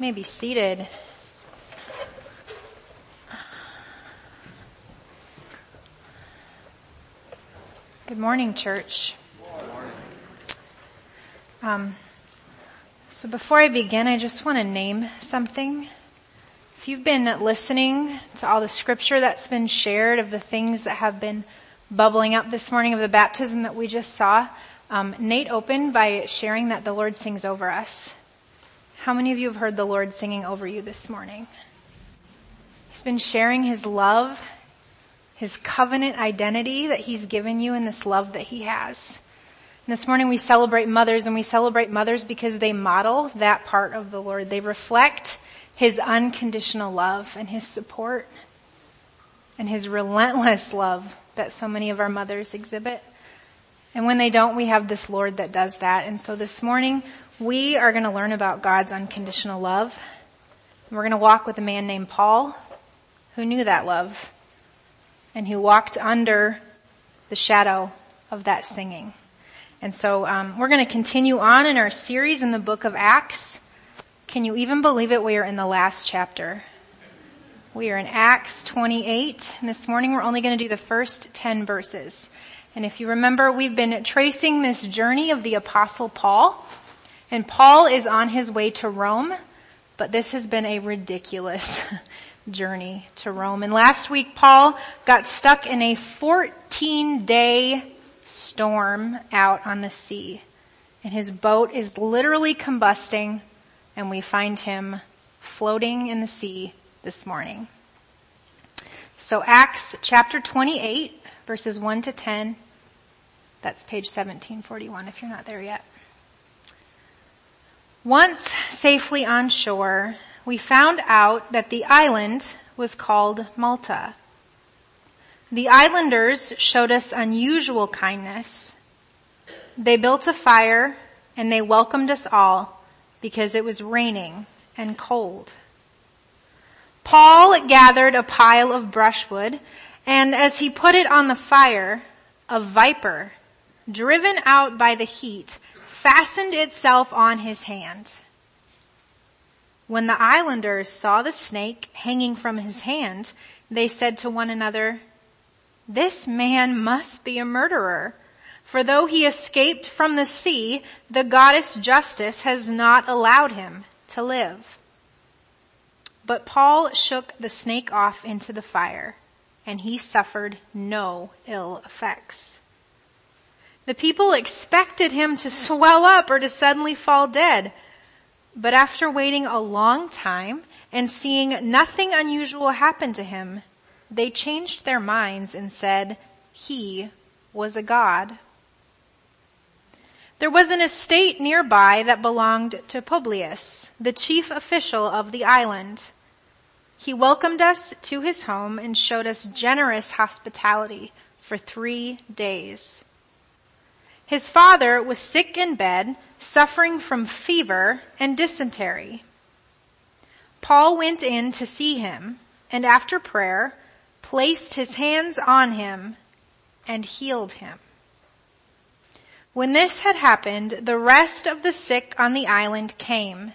may be seated. Good morning, church. Um, so before I begin, I just want to name something. If you've been listening to all the scripture that's been shared of the things that have been bubbling up this morning of the baptism that we just saw, um, Nate opened by sharing that the Lord sings over us. How many of you have heard the Lord singing over you this morning? He's been sharing his love, his covenant identity that he's given you and this love that he has. And this morning we celebrate mothers and we celebrate mothers because they model that part of the Lord. They reflect his unconditional love and his support and his relentless love that so many of our mothers exhibit. And when they don't, we have this Lord that does that. And so this morning we are going to learn about God's unconditional love. We're going to walk with a man named Paul who knew that love and who walked under the shadow of that singing. And so um, we're going to continue on in our series in the book of Acts. Can you even believe it? We are in the last chapter. We are in Acts 28, and this morning we're only going to do the first 10 verses. And if you remember, we've been tracing this journey of the apostle Paul and Paul is on his way to Rome, but this has been a ridiculous journey to Rome. And last week Paul got stuck in a 14 day storm out on the sea. And his boat is literally combusting and we find him floating in the sea this morning. So Acts chapter 28 verses 1 to 10. That's page 1741 if you're not there yet. Once safely on shore, we found out that the island was called Malta. The islanders showed us unusual kindness. They built a fire and they welcomed us all because it was raining and cold. Paul gathered a pile of brushwood and as he put it on the fire, a viper, driven out by the heat, fastened itself on his hand. When the islanders saw the snake hanging from his hand, they said to one another, this man must be a murderer. For though he escaped from the sea, the goddess justice has not allowed him to live. But Paul shook the snake off into the fire and he suffered no ill effects. The people expected him to swell up or to suddenly fall dead. But after waiting a long time and seeing nothing unusual happen to him, they changed their minds and said he was a god. There was an estate nearby that belonged to Publius, the chief official of the island. He welcomed us to his home and showed us generous hospitality for three days. His father was sick in bed, suffering from fever and dysentery. Paul went in to see him and after prayer placed his hands on him and healed him. When this had happened, the rest of the sick on the island came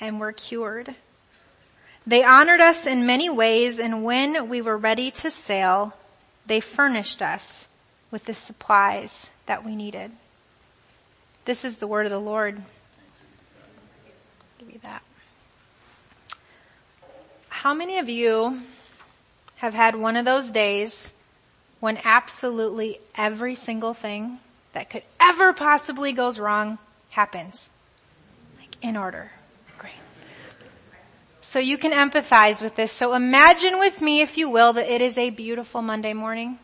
and were cured. They honored us in many ways and when we were ready to sail, they furnished us with the supplies that we needed. This is the word of the Lord. Give you that. How many of you have had one of those days when absolutely every single thing that could ever possibly goes wrong happens? Like in order. So you can empathize with this. So imagine with me, if you will, that it is a beautiful Monday morning.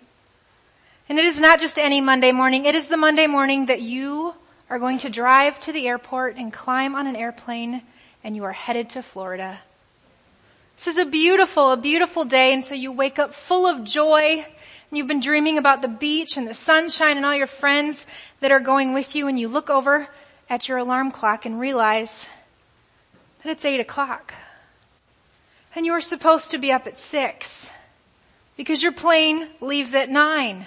And it is not just any Monday morning. It is the Monday morning that you are going to drive to the airport and climb on an airplane and you are headed to Florida. This is a beautiful, a beautiful day and so you wake up full of joy and you've been dreaming about the beach and the sunshine and all your friends that are going with you and you look over at your alarm clock and realize that it's eight o'clock and you are supposed to be up at six because your plane leaves at nine.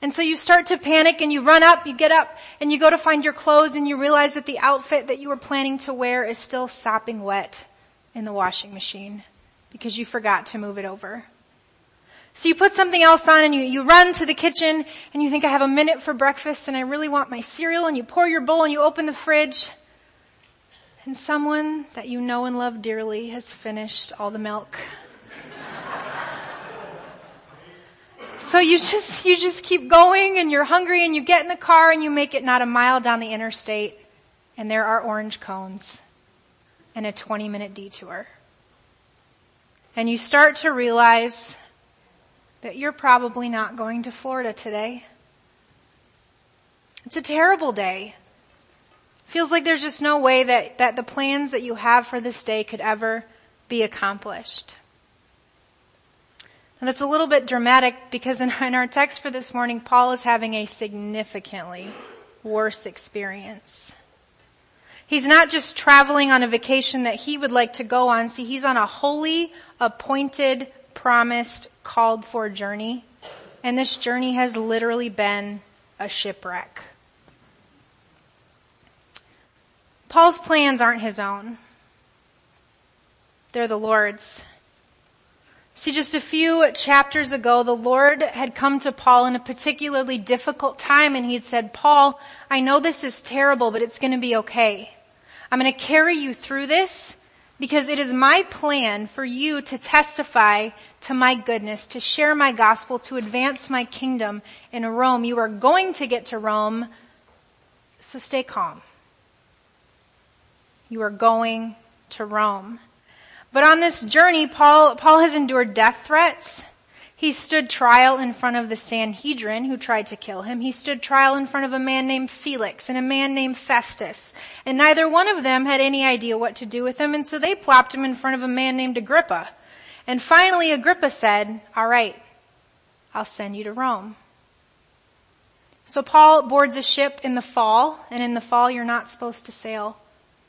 And so you start to panic and you run up, you get up and you go to find your clothes and you realize that the outfit that you were planning to wear is still sopping wet in the washing machine because you forgot to move it over. So you put something else on and you, you run to the kitchen and you think I have a minute for breakfast and I really want my cereal and you pour your bowl and you open the fridge and someone that you know and love dearly has finished all the milk. So you just, you just keep going and you're hungry and you get in the car and you make it not a mile down the interstate and there are orange cones and a 20 minute detour. And you start to realize that you're probably not going to Florida today. It's a terrible day. Feels like there's just no way that, that the plans that you have for this day could ever be accomplished. And that's a little bit dramatic because in, in our text for this morning, Paul is having a significantly worse experience. He's not just traveling on a vacation that he would like to go on. See, he's on a holy, appointed, promised, called for journey. And this journey has literally been a shipwreck. Paul's plans aren't his own. They're the Lord's. See, just a few chapters ago, the Lord had come to Paul in a particularly difficult time and he had said, Paul, I know this is terrible, but it's going to be okay. I'm going to carry you through this because it is my plan for you to testify to my goodness, to share my gospel, to advance my kingdom in Rome. You are going to get to Rome, so stay calm. You are going to Rome. But on this journey, Paul, Paul has endured death threats. He stood trial in front of the Sanhedrin who tried to kill him. He stood trial in front of a man named Felix and a man named Festus. And neither one of them had any idea what to do with him, and so they plopped him in front of a man named Agrippa. And finally Agrippa said, alright, I'll send you to Rome. So Paul boards a ship in the fall, and in the fall you're not supposed to sail,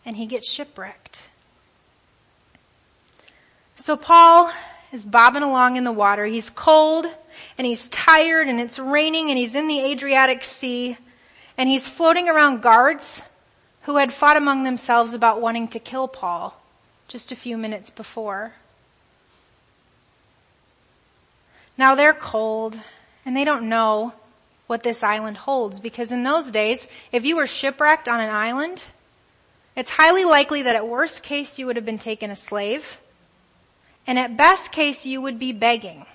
and he gets shipwrecked. So Paul is bobbing along in the water. He's cold and he's tired and it's raining and he's in the Adriatic Sea and he's floating around guards who had fought among themselves about wanting to kill Paul just a few minutes before. Now they're cold and they don't know what this island holds because in those days, if you were shipwrecked on an island, it's highly likely that at worst case you would have been taken a slave and at best case, you would be begging.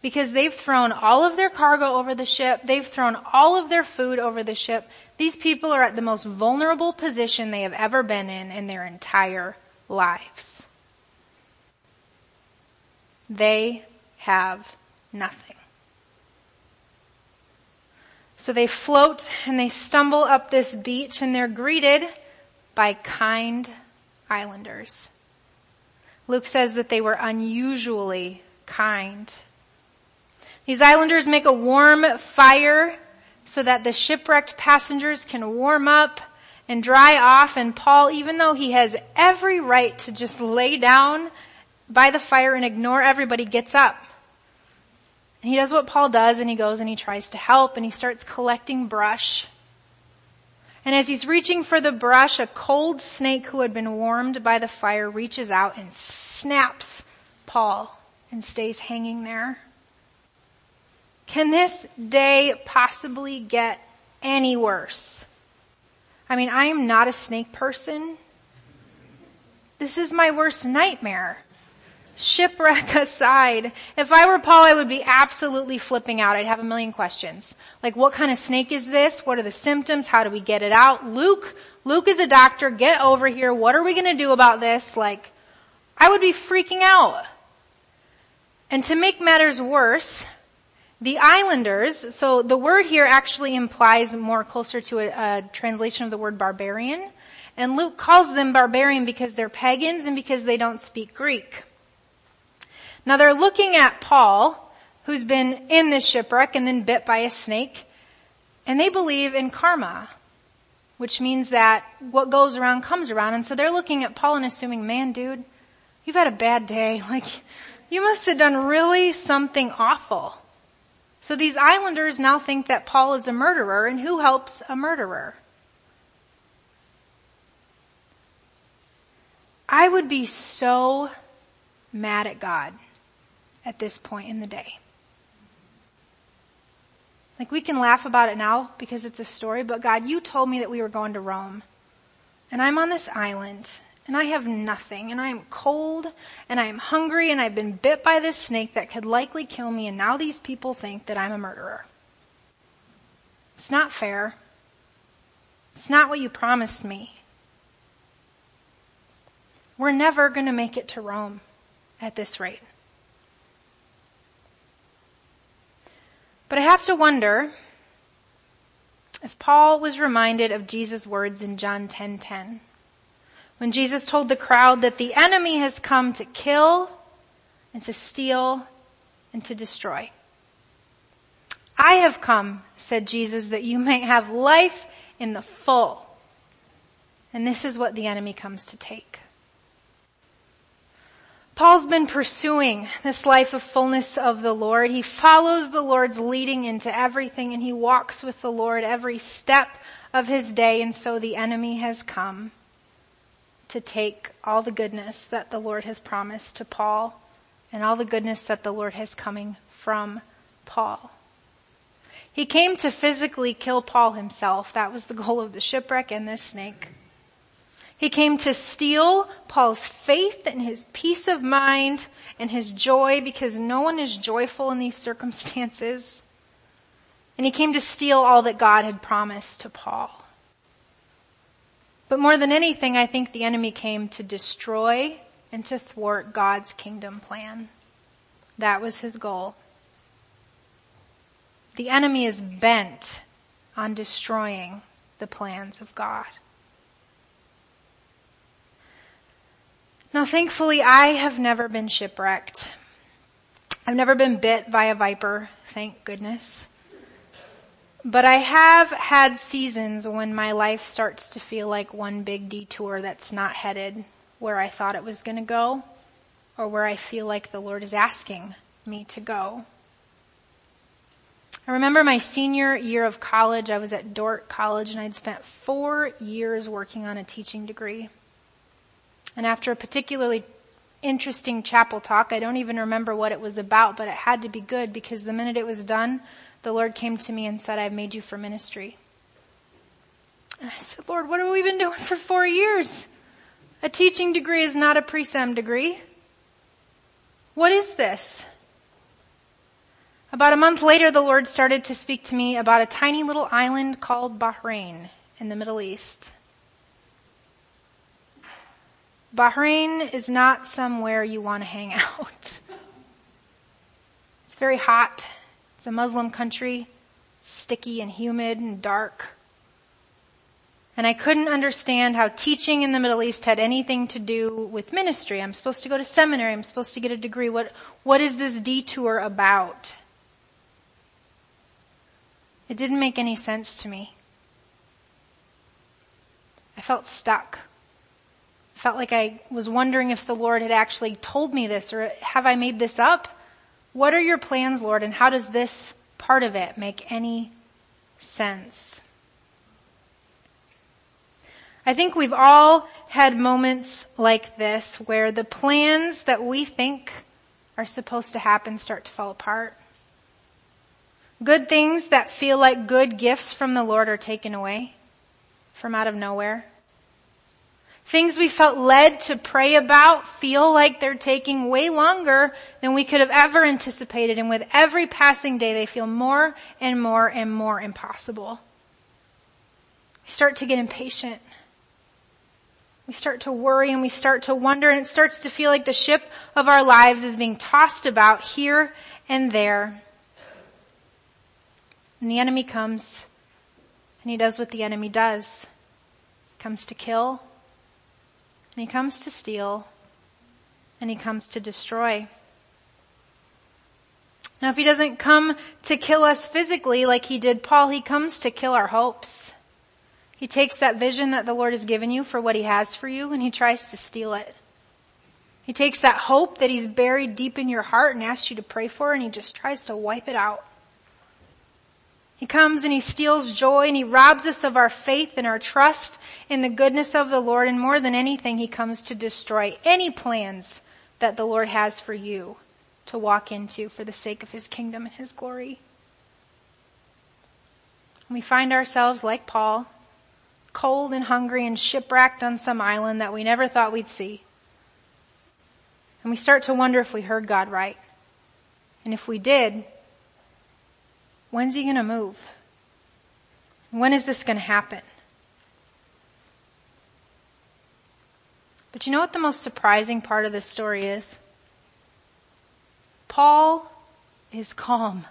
Because they've thrown all of their cargo over the ship. They've thrown all of their food over the ship. These people are at the most vulnerable position they have ever been in in their entire lives. They have nothing. So they float and they stumble up this beach and they're greeted by kind islanders. Luke says that they were unusually kind. These islanders make a warm fire so that the shipwrecked passengers can warm up and dry off and Paul, even though he has every right to just lay down by the fire and ignore everybody, gets up. And he does what Paul does and he goes and he tries to help and he starts collecting brush and as he's reaching for the brush, a cold snake who had been warmed by the fire reaches out and snaps Paul and stays hanging there. Can this day possibly get any worse? I mean, I am not a snake person. This is my worst nightmare shipwreck aside, if I were Paul, I would be absolutely flipping out. I'd have a million questions. Like, what kind of snake is this? What are the symptoms? How do we get it out? Luke, Luke is a doctor. Get over here. What are we going to do about this? Like, I would be freaking out. And to make matters worse, the islanders, so the word here actually implies more closer to a, a translation of the word barbarian. And Luke calls them barbarian because they're pagans and because they don't speak Greek. Now they're looking at Paul, who's been in this shipwreck and then bit by a snake, and they believe in karma, which means that what goes around comes around. And so they're looking at Paul and assuming, man, dude, you've had a bad day. Like, you must have done really something awful. So these islanders now think that Paul is a murderer and who helps a murderer? I would be so mad at God at this point in the day. Like we can laugh about it now because it's a story, but God, you told me that we were going to Rome. And I'm on this island and I have nothing and I am cold and I am hungry and I've been bit by this snake that could likely kill me and now these people think that I'm a murderer. It's not fair. It's not what you promised me. We're never going to make it to Rome at this rate. But I have to wonder if Paul was reminded of Jesus' words in John 10:10. 10, 10, when Jesus told the crowd that the enemy has come to kill and to steal and to destroy. I have come, said Jesus, that you may have life in the full. And this is what the enemy comes to take. Paul's been pursuing this life of fullness of the Lord. He follows the Lord's leading into everything and he walks with the Lord every step of his day and so the enemy has come to take all the goodness that the Lord has promised to Paul and all the goodness that the Lord has coming from Paul. He came to physically kill Paul himself. That was the goal of the shipwreck and this snake. He came to steal Paul's faith and his peace of mind and his joy because no one is joyful in these circumstances. And he came to steal all that God had promised to Paul. But more than anything, I think the enemy came to destroy and to thwart God's kingdom plan. That was his goal. The enemy is bent on destroying the plans of God. Now thankfully I have never been shipwrecked. I've never been bit by a viper, thank goodness. But I have had seasons when my life starts to feel like one big detour that's not headed where I thought it was to go or where I feel like the Lord is asking me to go. I remember my senior year of college, I was at Dordt College and I'd spent four years working on a teaching degree. And after a particularly interesting chapel talk, I don't even remember what it was about, but it had to be good because the minute it was done, the Lord came to me and said, I've made you for ministry. I said, Lord, what have we been doing for four years? A teaching degree is not a pre-sem degree. What is this? About a month later, the Lord started to speak to me about a tiny little island called Bahrain in the Middle East. Bahrain is not somewhere you want to hang out. It's very hot. It's a Muslim country, sticky and humid and dark. And I couldn't understand how teaching in the Middle East had anything to do with ministry. I'm supposed to go to seminary. I'm supposed to get a degree. What, what is this detour about? It didn't make any sense to me. I felt stuck. Felt like I was wondering if the Lord had actually told me this or have I made this up? What are your plans, Lord, and how does this part of it make any sense? I think we've all had moments like this where the plans that we think are supposed to happen start to fall apart. Good things that feel like good gifts from the Lord are taken away from out of nowhere. Things we felt led to pray about feel like they're taking way longer than we could have ever anticipated and with every passing day they feel more and more and more impossible. We start to get impatient. We start to worry and we start to wonder and it starts to feel like the ship of our lives is being tossed about here and there. And the enemy comes and he does what the enemy does. He comes to kill, and he comes to steal and he comes to destroy. Now if he doesn't come to kill us physically like he did Paul, he comes to kill our hopes. He takes that vision that the Lord has given you for what he has for you and he tries to steal it. He takes that hope that he's buried deep in your heart and asks you to pray for and he just tries to wipe it out. He comes and he steals joy and he robs us of our faith and our trust in the goodness of the Lord. And more than anything, he comes to destroy any plans that the Lord has for you to walk into for the sake of his kingdom and his glory. We find ourselves like Paul, cold and hungry and shipwrecked on some island that we never thought we'd see. And we start to wonder if we heard God right. And if we did, when's he gonna move? When is this gonna happen? But you know what the most surprising part of this story is? Paul is calm.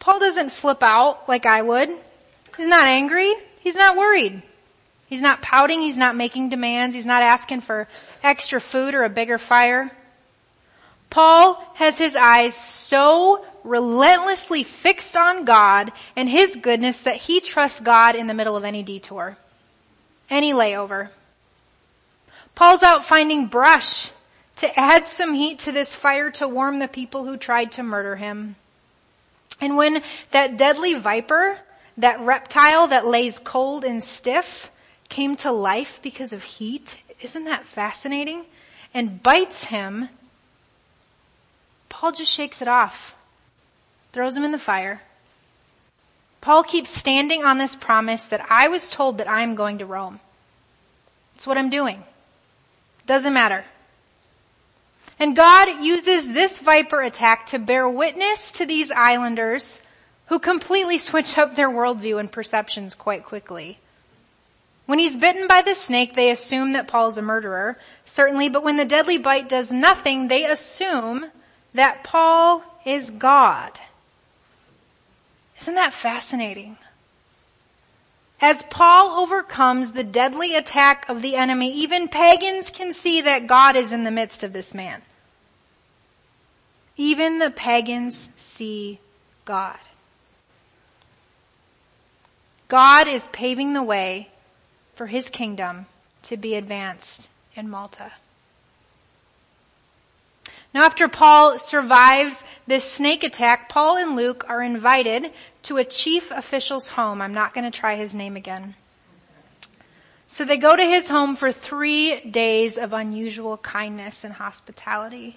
Paul doesn't flip out like I would. He's not angry. He's not worried. He's not pouting. He's not making demands. He's not asking for extra food or a bigger fire. Paul has his eyes so relentlessly fixed on God and His goodness that he trusts God in the middle of any detour, any layover. Paul's out finding brush to add some heat to this fire to warm the people who tried to murder him. And when that deadly viper, that reptile that lays cold and stiff, came to life because of heat, isn't that fascinating? And bites him, Paul just shakes it off, throws him in the fire. Paul keeps standing on this promise that I was told that I'm going to Rome. It's what I'm doing. Doesn't matter. And God uses this viper attack to bear witness to these islanders who completely switch up their worldview and perceptions quite quickly. When he's bitten by the snake, they assume that Paul's a murderer, certainly, but when the deadly bite does nothing, they assume that Paul is God. Isn't that fascinating? As Paul overcomes the deadly attack of the enemy, even pagans can see that God is in the midst of this man. Even the pagans see God. God is paving the way for his kingdom to be advanced in Malta. Now after Paul survives this snake attack, Paul and Luke are invited to a chief official's home. I'm not going to try his name again. So they go to his home for three days of unusual kindness and hospitality.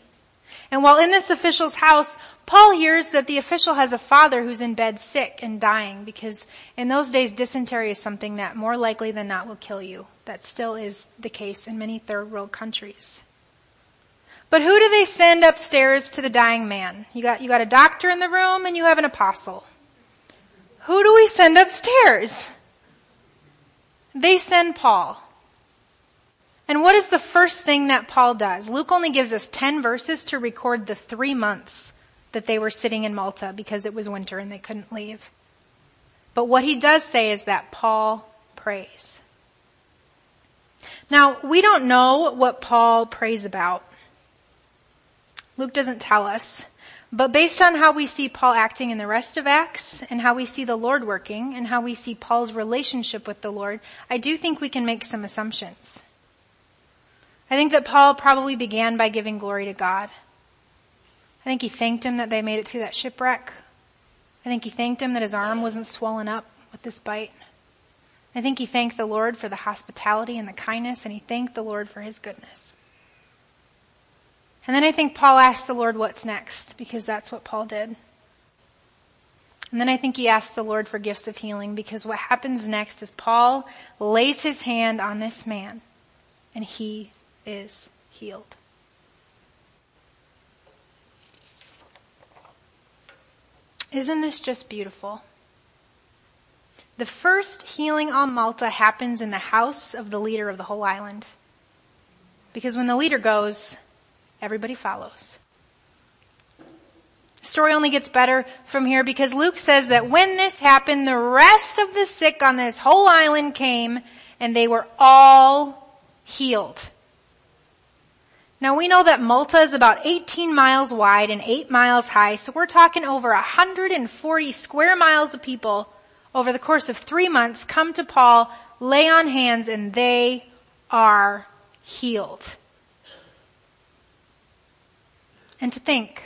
And while in this official's house, Paul hears that the official has a father who's in bed sick and dying because in those days dysentery is something that more likely than not will kill you. That still is the case in many third world countries. But who do they send upstairs to the dying man? You got, you got a doctor in the room and you have an apostle. Who do we send upstairs? They send Paul. And what is the first thing that Paul does? Luke only gives us 10 verses to record the three months that they were sitting in Malta because it was winter and they couldn't leave. But what he does say is that Paul prays. Now, we don't know what Paul prays about. Luke doesn't tell us. But based on how we see Paul acting in the rest of Acts and how we see the Lord working and how we see Paul's relationship with the Lord, I do think we can make some assumptions. I think that Paul probably began by giving glory to God. I think he thanked him that they made it through that shipwreck. I think he thanked him that his arm wasn't swollen up with this bite. I think he thanked the Lord for the hospitality and the kindness and he thanked the Lord for his goodness. And then I think Paul asked the Lord what's next because that's what Paul did. And then I think he asked the Lord for gifts of healing because what happens next is Paul lays his hand on this man and he is healed. Isn't this just beautiful? The first healing on Malta happens in the house of the leader of the whole island. Because when the leader goes, everybody follows. The story only gets better from here because Luke says that when this happened, the rest of the sick on this whole island came and they were all healed. Now we know that Malta is about 18 miles wide and 8 miles high, so we're talking over 140 square miles of people over the course of three months come to Paul, lay on hands, and they are healed. And to think,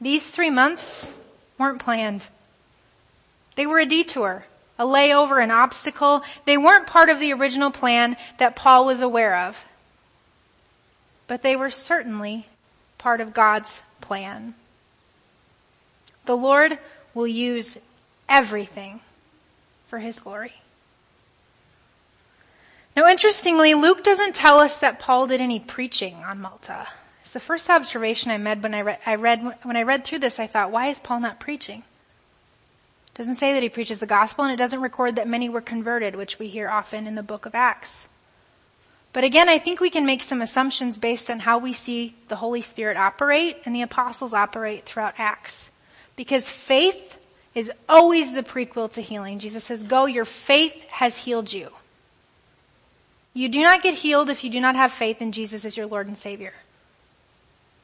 these three months weren't planned. They were a detour, a layover, an obstacle. They weren't part of the original plan that Paul was aware of. But they were certainly part of God's plan. The Lord will use everything for His glory. Now interestingly, Luke doesn't tell us that Paul did any preaching on Malta. It's the first observation I made when I read, I read, when I read through this, I thought, why is Paul not preaching? It doesn't say that he preaches the gospel and it doesn't record that many were converted, which we hear often in the book of Acts. But again, I think we can make some assumptions based on how we see the Holy Spirit operate and the apostles operate throughout Acts. Because faith is always the prequel to healing. Jesus says, go, your faith has healed you. You do not get healed if you do not have faith in Jesus as your Lord and Savior.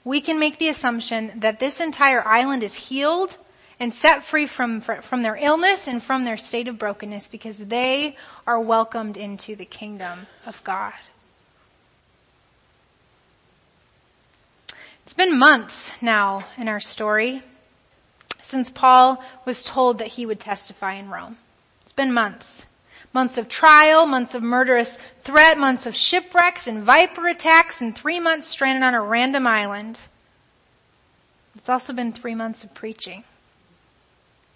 We can make the assumption that this entire island is healed and set free from, from their illness and from their state of brokenness because they are welcomed into the kingdom of God. It's been months now in our story since Paul was told that he would testify in Rome. It's been months. Months of trial, months of murderous threat, months of shipwrecks and viper attacks, and three months stranded on a random island. It's also been three months of preaching.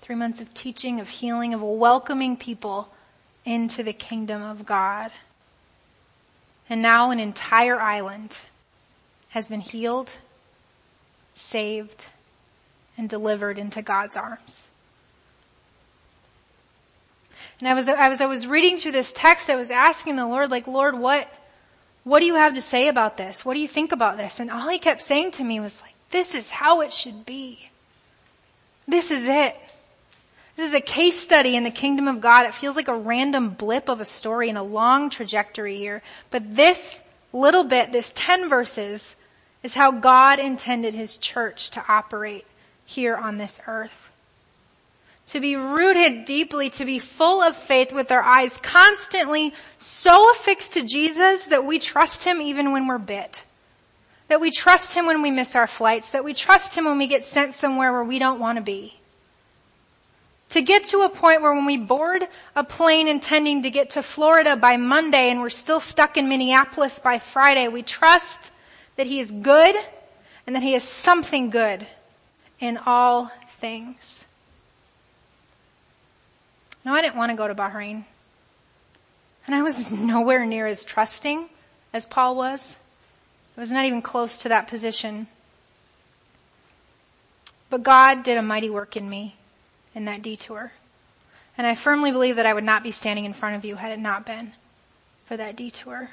Three months of teaching, of healing, of welcoming people into the kingdom of God. And now an entire island has been healed, saved, and delivered into God's arms. And I was, I was, I was reading through this text, I was asking the Lord, like, Lord, what, what do you have to say about this? What do you think about this? And all he kept saying to me was like, this is how it should be. This is it. This is a case study in the kingdom of God. It feels like a random blip of a story in a long trajectory here. But this little bit, this 10 verses, is how God intended his church to operate here on this earth. To be rooted deeply, to be full of faith with our eyes constantly so affixed to Jesus that we trust Him even when we're bit. That we trust Him when we miss our flights, that we trust Him when we get sent somewhere where we don't want to be. To get to a point where when we board a plane intending to get to Florida by Monday and we're still stuck in Minneapolis by Friday, we trust that He is good and that He is something good in all things. No, I didn't want to go to Bahrain. And I was nowhere near as trusting as Paul was. I was not even close to that position. But God did a mighty work in me in that detour. And I firmly believe that I would not be standing in front of you had it not been for that detour.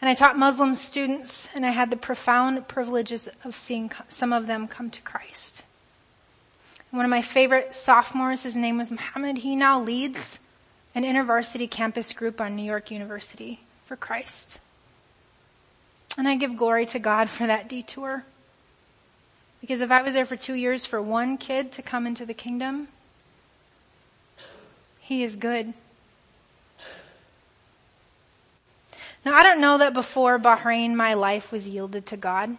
And I taught Muslim students and I had the profound privileges of seeing some of them come to Christ. One of my favorite sophomores, his name was Muhammad, he now leads an intervarsity campus group on New York University for Christ. And I give glory to God for that detour. Because if I was there for two years for one kid to come into the kingdom, he is good. Now I don't know that before Bahrain my life was yielded to God,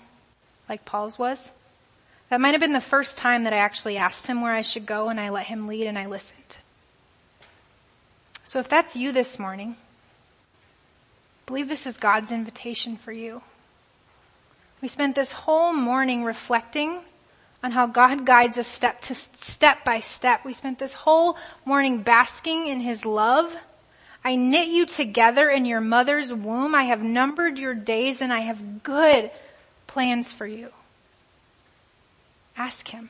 like Paul's was. That might have been the first time that I actually asked him where I should go and I let him lead and I listened. So if that's you this morning, believe this is God's invitation for you. We spent this whole morning reflecting on how God guides us step to step by step. We spent this whole morning basking in His love I knit you together in your mother's womb. I have numbered your days and I have good plans for you. Ask him.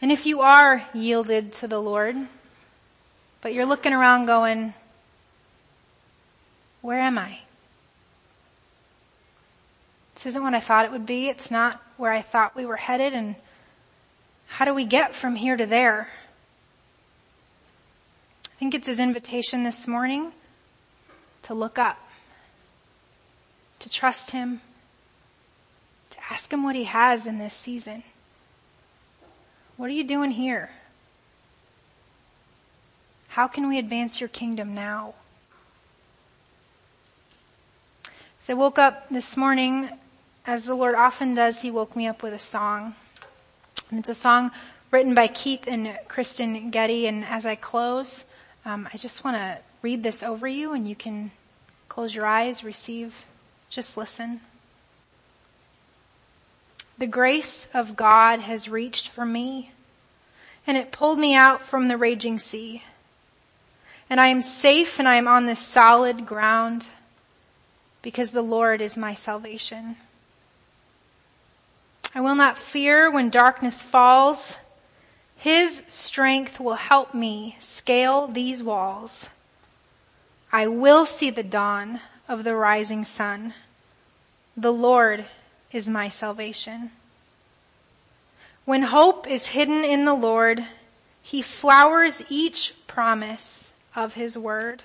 And if you are yielded to the Lord, but you're looking around going, where am I? This isn't what I thought it would be. It's not where I thought we were headed. And how do we get from here to there? I think it's his invitation this morning to look up, to trust him, ask him what he has in this season. What are you doing here? How can we advance your kingdom now? As I woke up this morning, as the Lord often does, He woke me up with a song. And it's a song written by Keith and Kristyn Getty. And as I close, um, I just want to read this over you and you can close your eyes, receive, just listen. The grace of God has reached for me and it pulled me out from the raging sea. And I am safe and I am on this solid ground because the Lord is my salvation. I will not fear when darkness falls. His strength will help me scale these walls. I will see the dawn of the rising sun. The Lord is my salvation. When hope is hidden in the Lord, He flowers each promise of His word.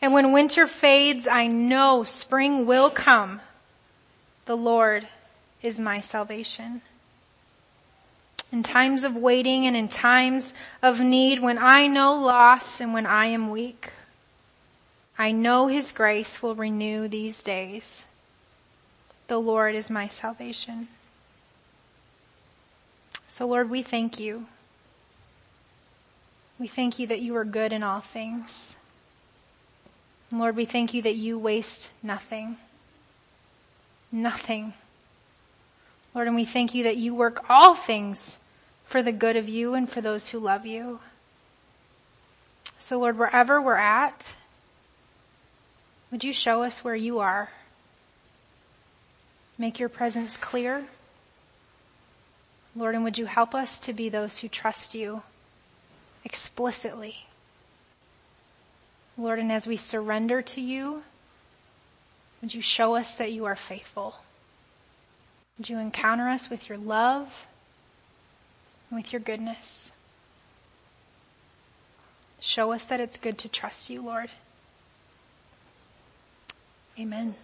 And when winter fades, I know spring will come. The Lord is my salvation. In times of waiting and in times of need, when I know loss and when I am weak, I know His grace will renew these days. The Lord is my salvation. So Lord, we thank you. We thank you that you are good in all things. Lord, we thank you that you waste nothing. Nothing. Lord, and we thank you that you work all things for the good of you and for those who love you. So Lord, wherever we're at, would you show us where you are? Make your presence clear. Lord, and would you help us to be those who trust you explicitly? Lord, and as we surrender to you, would you show us that you are faithful? Would you encounter us with your love and with your goodness? Show us that it's good to trust you, Lord. Amen.